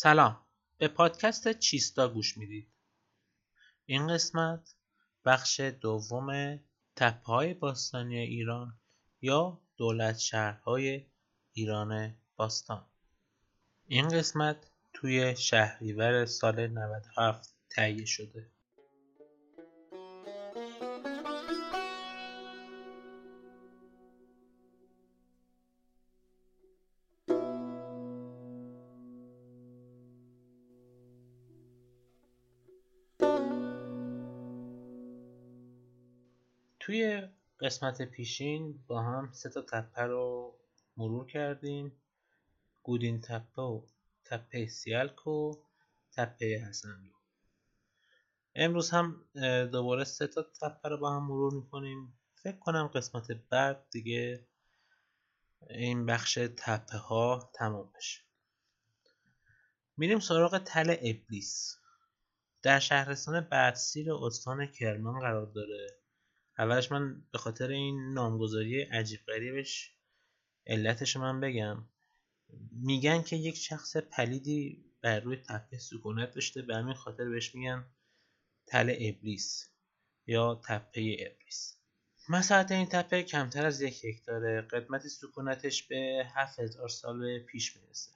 سلام. به پادکست چیستا گوش می‌دید. این قسمت بخش دوم تپه های باستانی ایران یا دولت شهرهای ایران باستان. این قسمت توی شهریور سال 97 تهیه شده. توی قسمت پیشین با هم سه تا تپه رو مرور کردیم. گودین تپه و تپه سیلک و تپه حسنلو امروز هم دوباره سه تا تپه رو با هم مرور می‌کنیم. فکر کنم قسمت بعد دیگه این بخش تپه ها تمام بشه. میریم سراغ تل ابلیس. در شهرستان بعدسیر استان کرمان قرار داره. اولش من به خاطر این نامگذاری عجیب غریبش علتش من بگم. میگن که یک شخص پلیدی بر روی تپه سکونت داشته به همین خاطر بهش میگن تل ابلیس یا تپه ابلیس. مساحت این تپه کمتر از یک هکتاره. قدمت سکونتش به هفت هزار سال پیش می‌رسه.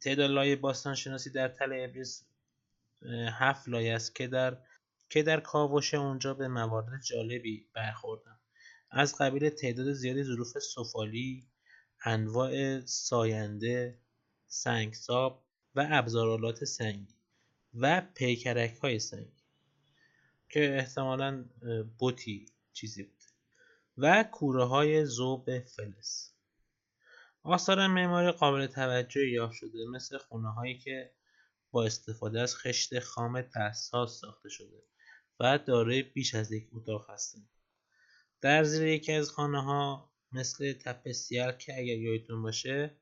تعداد لایه باستانشناسی در تل ابلیس هفت لایه است که در که در کاوش اونجا به موارد جالبی برخوردم. از قبیل تعداد زیادی ظروف سفالی انواع ساینده سنگساب و ابزارالات سنگی و پیکرک های سنگی که احتمالا بوتی چیزی بود و کوره های زوب فلز. آثار معماری قابل توجهی یافت شده مثل خونه هایی که با استفاده از خشت خام دستساز ساخته شده. و دارای بیش از یک اتاق هستند در زیر یکی از خانه ها مثل تپه که اگر یادتون باشه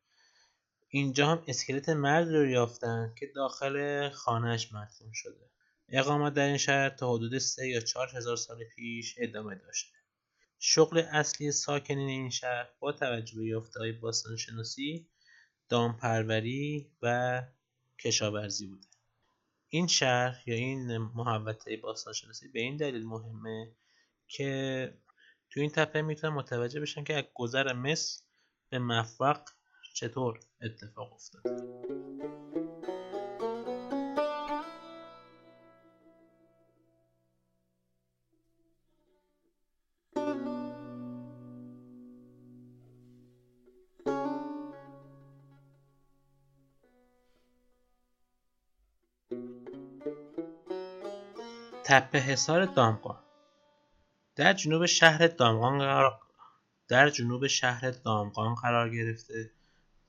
اینجا هم اسکلت مرد رو یافتن که داخل خانهش مدفون شده. اقامت در این شهر تا حدود سه یا چهار هزار سال پیش ادامه داشته. شغل اصلی ساکنین این شهر با توجه به یافته‌های باستانشناسی دامپروری و کشاورزی بوده. این شهر یا این محوطه باستانشناسی به این دلیل مهمه که تو این تپه می‌تونن متوجه بشن که از گذر مصر به مفرق چطور اتفاق افتاد. تپه حصار دامغان. در جنوب شهر دامغان قرار در جنوب شهر دامغان قرار گرفته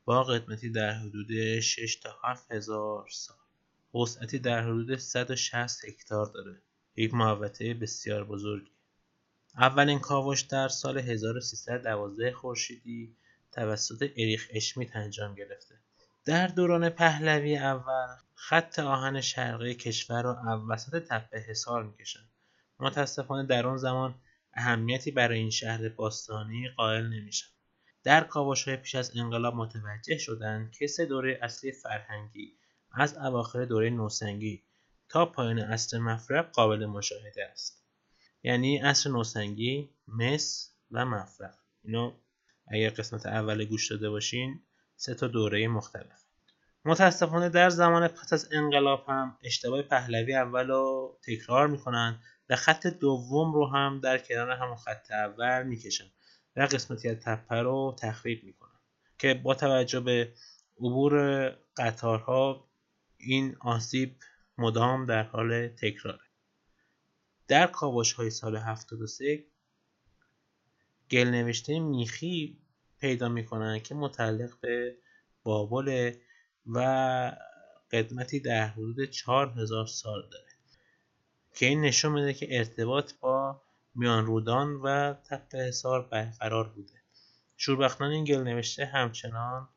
با قدمتی در حدود 6 تا 7 هزار سال. وسعتی در حدود 160 هکتار داره. یک محوطه بسیار بزرگی. اولین کاوش در سال 1312 خورشیدی توسط اریخ اشمیت انجام گرفته. در دوران پهلوی اول خط آهن شرقی کشور را وسط تپه حصار می‌کشند متاسفانه در آن زمان اهمیتی برای این شهر باستانی قائل نمیشن. در های پیش از انقلاب متوجه شدند که سه دوره اصلی فرهنگی از اواخر دوره نوسنگی تا پایان عصر مفرق قابل مشاهده است. یعنی عصر نوسنگی مس و مفرق. اینو اگر قسمت اول گوش داده باشین سه تا دوره مختلف. متاسفانه در زمان پس از انقلاب هم اشتباه پهلوی اول رو تکرار می‌کنن و خط دوم رو هم در کنار همون خط اول می‌کشن و قسمتی از تپه رو تخریب می‌کنن که با توجه به عبور قطارها این آسیب مدام در حال تکراره. در کاوش های سال 73 گل نوشته میخی پیدا می‌کنن که متعلق به بابل و قدمتی در حدود 4000 سال داره. که این نشون میده که ارتباط با میان رودان و تپه حصار برقرار بوده. شوربختان این گل نوشته همچنان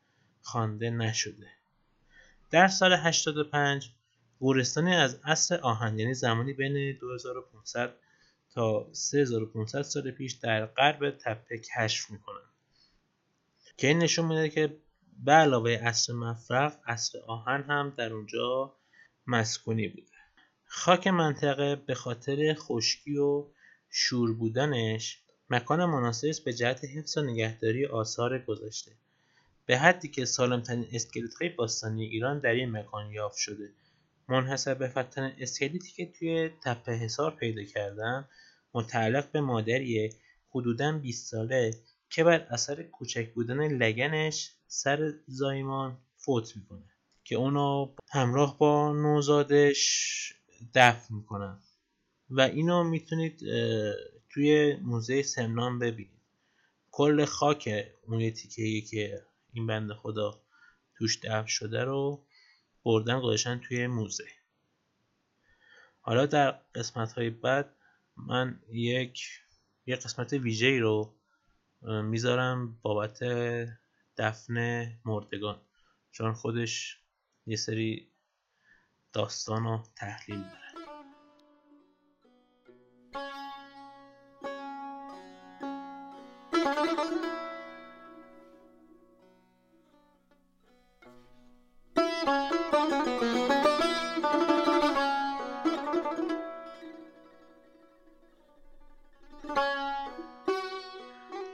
خوانده نشده. در سال 85 گورستانی از عصر آهن یعنی زمانی بین 2500 تا 3500 سال پیش در غرب تپه کشف می‌کنن که این نشون میده که به علاوه عصر مفرق عصر آهن هم در اونجا مسکونی بوده. خاک منطقه به خاطر خشکی و شور بودنش مکان مناسبی است به جهت حفظ و نگهداری آثار گذشته. به حدی که سالمترین اسکلت های باستانی ایران در این مکان یافت شده. منحصر به فتن اسکلتی که توی تپه حصار پیدا کردن متعلق به مادریه حدودا 20 ساله که بر اثر کوچک بودن لگنش سر زایمان فوت می‌کنه که اونو همراه با نوزادش دفن می‌کنن. و اینو می‌تونید توی موزه سمنان ببینید. کل خاک اون تیکه که این بند خدا توش دفن شده رو بردن گذاشتن توی موزه. حالا در قسمت های بعد من یک یه قسمت ویژه رو می‌ذارم بابت دفن مردگان چون خودش یه سری داستان و تحلیل داره.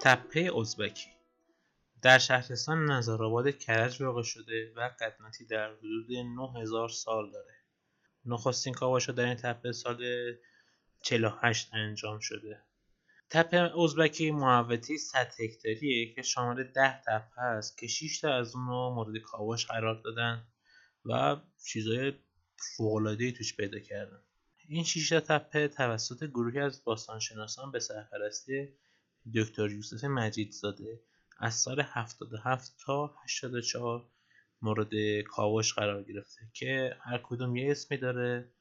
تپه ازبکی در شهرستان نظرآباد کرج واقع شده و قدمتی در حدود 9000 سال داره. نخستین کاوش‌ها در این تپه سال 48 انجام شده. تپه ازبکی محوطه 100 هکتاریه که شامل 10 تپه است که 6 تا از اون رو مورد کاوش قرار دادن و چیزای فوق‌العاده‌ای توش پیدا کردن. این 6 تا تپه توسط گروهی از باستانشناسان به سرپرستی دکتر یوسف مجیدزاده از سال 77 تا 84 مورد کاوش قرار گرفته که هر کدوم یه اسمی داره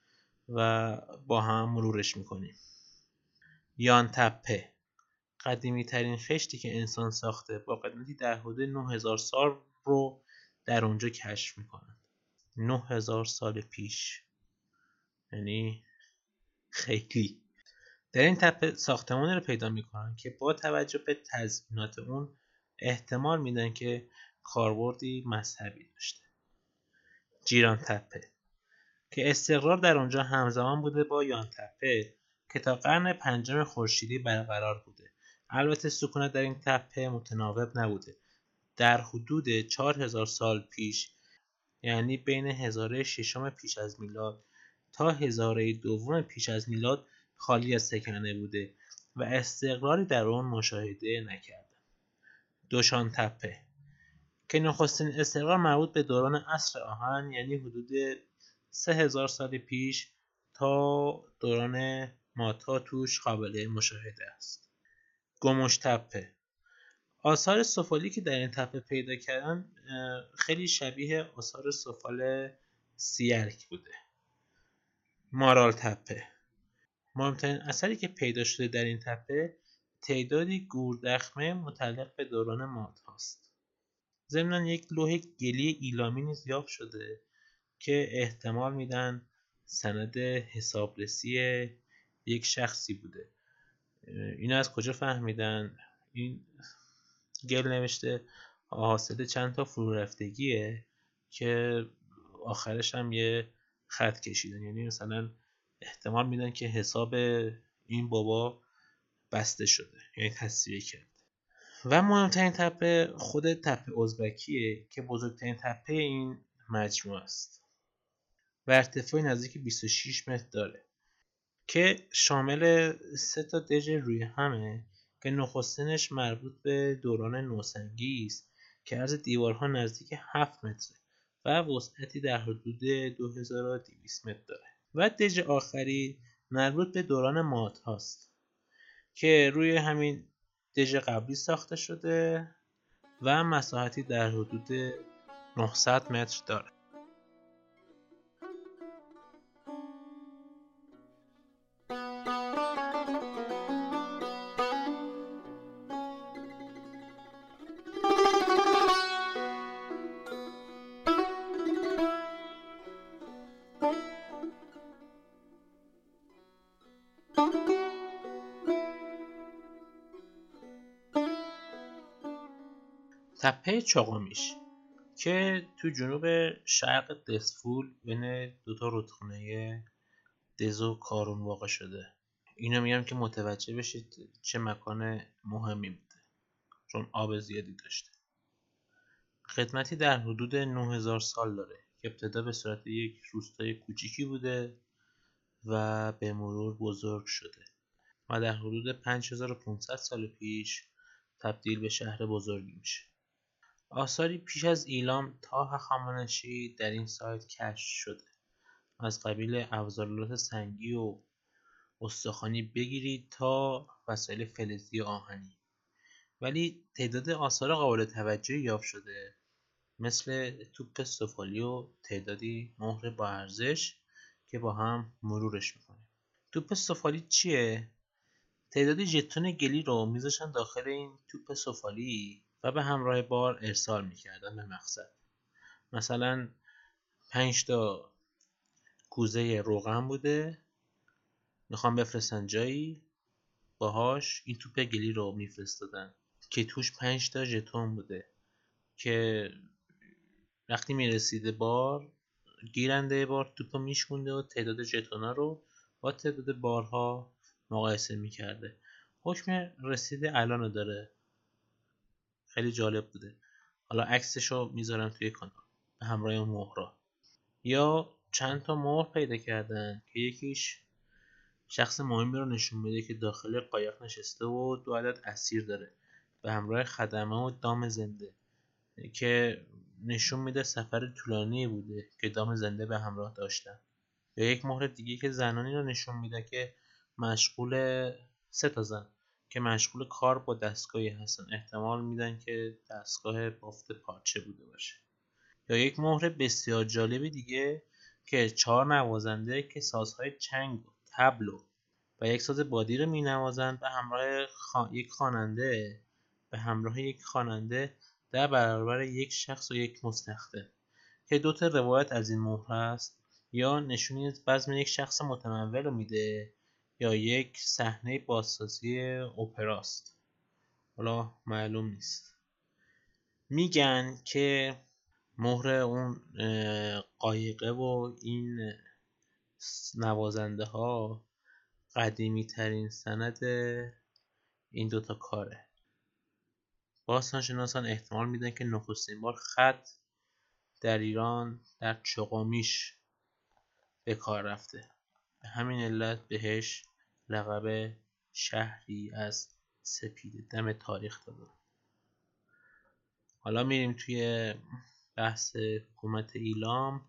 و با هم مرورش می‌کنیم. یان تپه قدیمی ترین خشتی که انسان ساخته با قدمتی در حدود 9000 سال رو در اونجا کشف می‌کنن 9000 سال پیش یعنی خیلی. در این تپه ساختمانی رو پیدا می‌کنن که با توجه به تزمینات اون احتمال میدن که کاربردی مذهبی داشته. جیران تپه. که استقرار در آنجا همزمان بوده با یان تپه که تا قرن پنجم خورشیدی برقرار بوده. البته سکونت در این تپه متناوب نبوده. در حدود 4000 سال پیش یعنی بین هزاره ششم پیش از میلاد تا هزاره دوم پیش از میلاد خالی از سکنه بوده و استقراری در آن مشاهده نکردند دوشان تپه. که نخستین استقرار مربوط به دوران عصر آهن یعنی حدود سه هزار سال پیش تا دوران ماتا توش قابل مشاهده است. گمش تپه. آثار سفالی که در این تپه پیدا کردن خیلی شبیه آثار سفال سیرک بوده. مارال تپه. مهمترین اثری که پیدا شده در این تپه تعدادی گوردخمه متعلق به دوران ماد هاست. ضمنا یک لوح گلی ایلامی نیز یافت شده که احتمال میدن سند حسابرسی یک شخصی بوده. اینو از کجا فهمیدن؟ این گل نوشته حاصل چند تا فرو رفتگیه که آخرش هم یه خط کشیدن. یعنی مثلا احتمال میدن که حساب این بابا بسته شده یعنی تصویه کرد. و مهمترین تپه خود تپه ازبکیه که بزرگترین تپه این مجموعه است. و ارتفاع نزدیک 26 متر داره که شامل سه تا دژ روی همه که نخستینش مربوط به دوران نوسنگی است که عرض دیوارها نزدیک 7 متره و وسعتی در حدود 2200 متر داره. و دژ آخری مربوط به دوران ماد هاست که روی همین دژ قبلی ساخته شده و مساحتی در حدود 900 متر داره تپه چاقامیش که تو جنوب شرق دسفول بین دوتا رودخونه دز و کارون واقع شده. اینو میگم که متوجه بشید چه مکان مهمی بوده چون آب زیادی داشته. خدمتی در حدود 9000 سال داره که ابتدا به صورت یک روستای کوچیکی بوده و به مرور بزرگ شده و در حدود 5500 سال پیش تبدیل به شهر بزرگی میشه. آثاری پیش از ایلام تا هخامنشی در این سایت کشف شده. از قبیل ابزارالات سنگی و استخوانی بگیرید تا وسایل فلزی و آهنی. ولی تعداد آثار قابل توجهی یافت شده. مثل توپ سفالی و تعدادی مهر با ارزش که با هم مرورش می‌کنیم توپ سفالی چیه؟ تعدادی ژتون گلی رو میذاشن داخل این توپ سفالی. و به همراه بار ارسال می‌کردن به مقصد. مثلا پنج تا کوزه روغن بوده. می‌خوام بفرستن جایی. باهاش این توپ گلی رو میفرستادن. که توش پنج تا ژتون بوده. که وقتی می‌رسیده بار گیرنده بار توپ میشکونده و تعداد ژتونا رو با تعداد بارها مقایسه می‌کرده. حکم رسید الان رو داره. خیلی جالب بوده. حالا عکسش رو می‌ذارم توی کانال به همراه مهرا. یا چند تا مهر پیدا کردن که یکیش شخص مهمی رو نشون میده که داخل قایق نشسته و دو عدد اسیر داره. به همراه خدمه و دام زنده که نشون میده سفر طولانی بوده که دام زنده به همراه داشتن. یا یک مهر دیگه که زنانی رو نشون میده که مشغول سه تا زن. که مشغول کار با دستگاهی هستن. احتمال میدن که دستگاه بافت پارچه بوده باشه. یا یک مهر بسیار جالب دیگه که چهار نوازنده که سازهای چنگ و تبل و یک ساز بادی رو می نوازند به همراه یک خواننده به همراه یک خواننده در برابر یک شخص و یک مستخدم که دو تا روایت از این مهر است یا نشونی از بزم یک شخص متمول رو میده. یا یک صحنه بازسازی اپراست. حالا معلوم نیست. میگن که مهر اون قایقه و این نوازنده ها قدیمی ترین سند این دوتا کاره. باستانشناسان احتمال میدن که نخستین بار خط در ایران در چقامیش به کار رفته. به همین علت بهش لقب شهری از سپید دم تاریخ داده. حالا میریم توی بحث حکومت ایلام.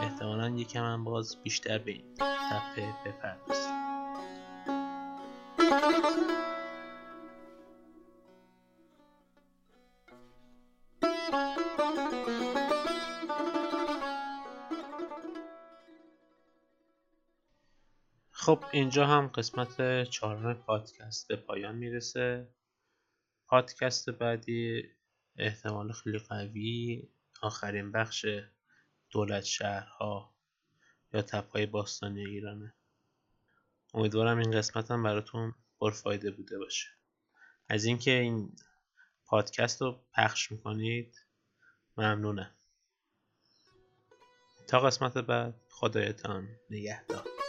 احتمالا یکم هم باز بیشتر به این تپه بپردازیم. خب اینجا هم قسمت چهارم پادکست به پایان می‌رسه. پادکست بعدی احتمال خیلی قوی. آخرین بخش دولت شهرها یا تپهای باستانی ایرانه. امیدوارم این قسمت هم براتون پرفایده بوده باشه. از اینکه این پادکست رو پخش می‌کنید ممنونم. تا قسمت بعد خدایتان نگهدار.